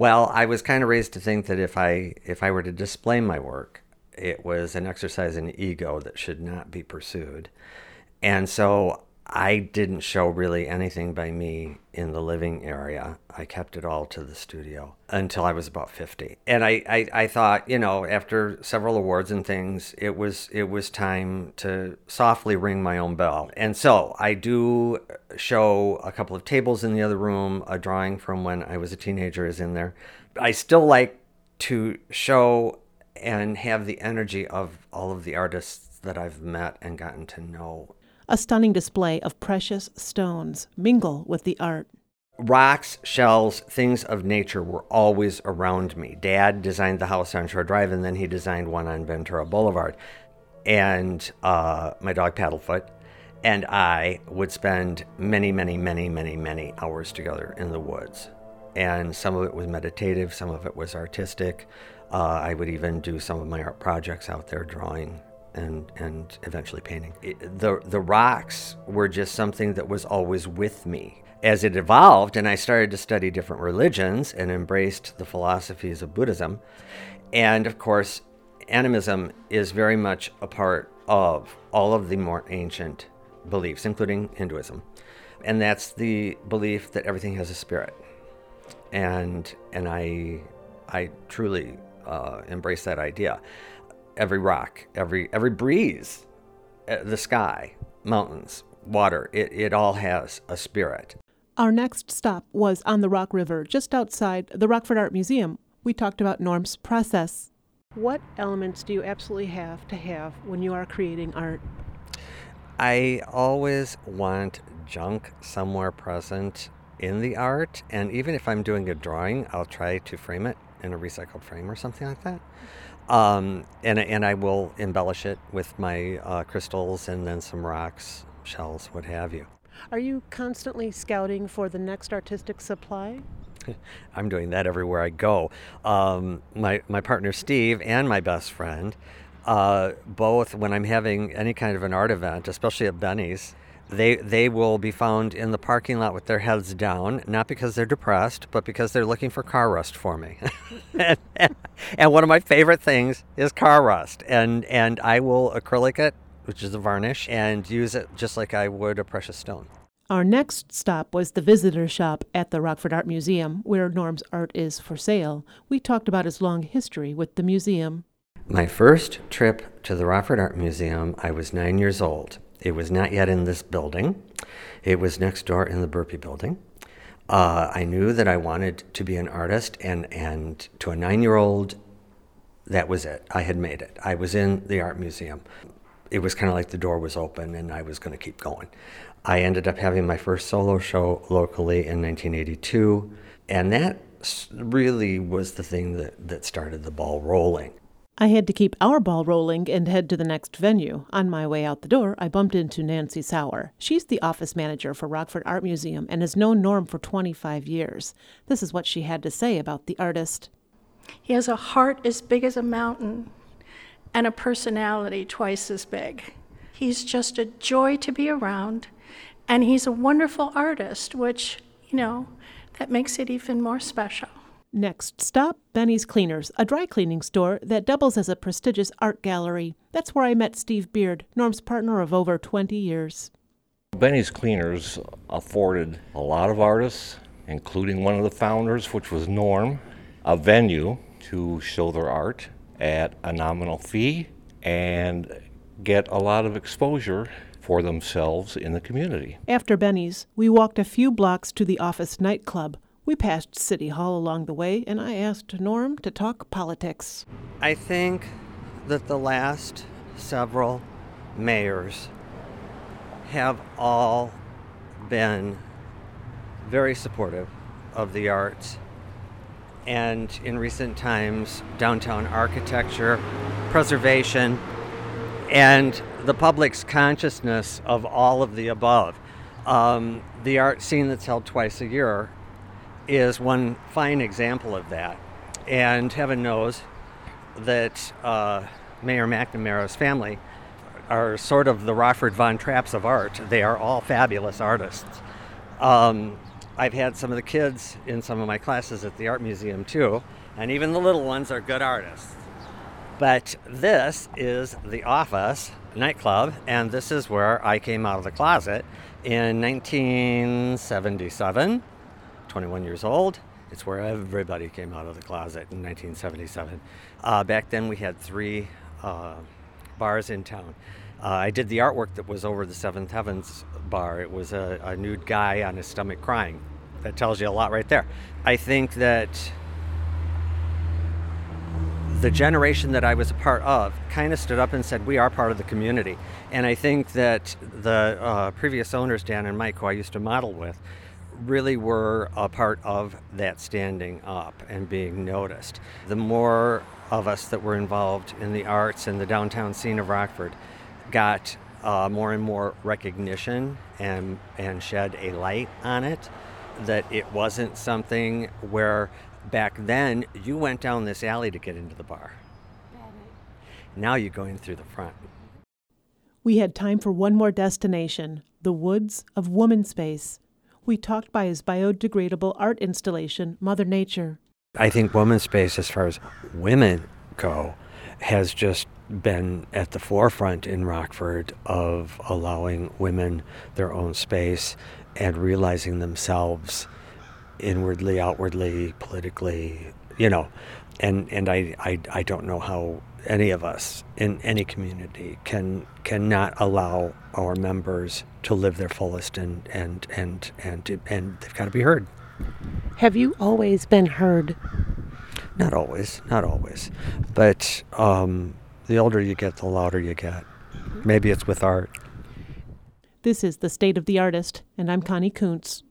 Well, I was kind of raised to think that if I if I were to display my work, it was an exercise in ego that should not be pursued. And so I didn't show really anything by me in the living area. I kept it all to the studio until I was about 50. And I, I, I, thought, you know, after several awards and things, it was it was time to softly ring my own bell. And so I do show a couple of tables in the other room. A drawing from when I was a teenager is in there. I still like to show and have the energy of all of the artists that I've met and gotten to know a stunning display of precious stones mingle with the art. Rocks, shells, things of nature were always around me. Dad designed the house on Shore Drive, and then he designed one on Ventura Boulevard. And uh, my dog Paddlefoot and I would spend many, many, many, many, many hours together in the woods. And some of it was meditative, some of it was artistic. Uh, I would even do some of my art projects out there, drawing and and eventually painting. It, the the rocks were just something that was always with me. As it evolved and I started to study different religions and embraced the philosophies of Buddhism, and of course, animism is very much a part of all of the more ancient beliefs, including Hinduism. And that's the belief that everything has a spirit. And and I I truly uh, embrace that idea every rock, every every breeze, uh, the sky, mountains, water, it, it all has a spirit. Our next stop was on the Rock River, just outside the Rockford Art Museum. We talked about Norm's process. What elements do you absolutely have to have when you are creating art? I always want junk somewhere present in the art, and even if I'm doing a drawing, I'll try to frame it in a recycled frame or something like that. Um, and, and I will embellish it with my uh, crystals and then some rocks, shells, what have you. Are you constantly scouting for the next artistic supply? I'm doing that everywhere I go. Um, my, my partner Steve and my best friend, uh, both when I'm having any kind of an art event, especially at Benny's, they they will be found in the parking lot with their heads down, not because they're depressed, but because they're looking for car rust for me. and, and, one of my favorite things is car rust, and and I will acrylic it, which is a varnish, and use it just like I would a precious stone. Our next stop was the visitor shop at the Rockford Art Museum, where Norm's art is for sale. We talked about his long history with the museum. My first trip to the Rockford Art Museum, I was nine years old. It was not yet in this building. It was next door in the Burpee building. Uh, I knew that I wanted to be an artist, and, and to a nine year old, that was it. I had made it. I was in the art museum. It was kind of like the door was open, and I was going to keep going. I ended up having my first solo show locally in 1982, and that really was the thing that, that started the ball rolling. I had to keep our ball rolling and head to the next venue. On my way out the door, I bumped into Nancy Sauer. She's the office manager for Rockford Art Museum and has known Norm for 25 years. This is what she had to say about the artist. He has a heart as big as a mountain and a personality twice as big. He's just a joy to be around, and he's a wonderful artist, which, you know, that makes it even more special. Next stop, Benny's Cleaners, a dry cleaning store that doubles as a prestigious art gallery. That's where I met Steve Beard, Norm's partner of over 20 years. Benny's Cleaners afforded a lot of artists, including one of the founders, which was Norm, a venue to show their art at a nominal fee and get a lot of exposure for themselves in the community. After Benny's, we walked a few blocks to the office nightclub we passed City Hall along the way, and I asked Norm to talk politics. I think that the last several mayors have all been very supportive of the arts. And in recent times, downtown architecture, preservation, and the public's consciousness of all of the above. Um, the art scene that's held twice a year is one fine example of that. And heaven knows that uh, Mayor McNamara's family are sort of the Rockford Von Trapps of art. They are all fabulous artists. Um, I've had some of the kids in some of my classes at the art museum too, and even the little ones are good artists. But this is the office nightclub, and this is where I came out of the closet in 1977, 21 years old. It's where everybody came out of the closet in 1977. Uh, back then, we had three uh, bars in town. Uh, I did the artwork that was over the Seventh Heavens bar. It was a, a nude guy on his stomach crying. That tells you a lot right there. I think that the generation that I was a part of kind of stood up and said, We are part of the community. And I think that the uh, previous owners, Dan and Mike, who I used to model with, really were a part of that standing up and being noticed. The more of us that were involved in the arts and the downtown scene of Rockford got uh, more and more recognition and, and shed a light on it, that it wasn't something where back then you went down this alley to get into the bar. Now you're going through the front. We had time for one more destination the woods of Woman Space. We talked by his biodegradable art installation, Mother Nature. I think Woman Space, as far as women go, has just been at the forefront in Rockford of allowing women their own space and realizing themselves inwardly, outwardly, politically, you know. And and I, I, I don't know how any of us in any community can cannot allow our members to live their fullest and and and and and they've got to be heard. Have you always been heard? Not always, not always, but um, the older you get, the louder you get. Maybe it's with art. This is the state of the artist, and I'm Connie Kuntz.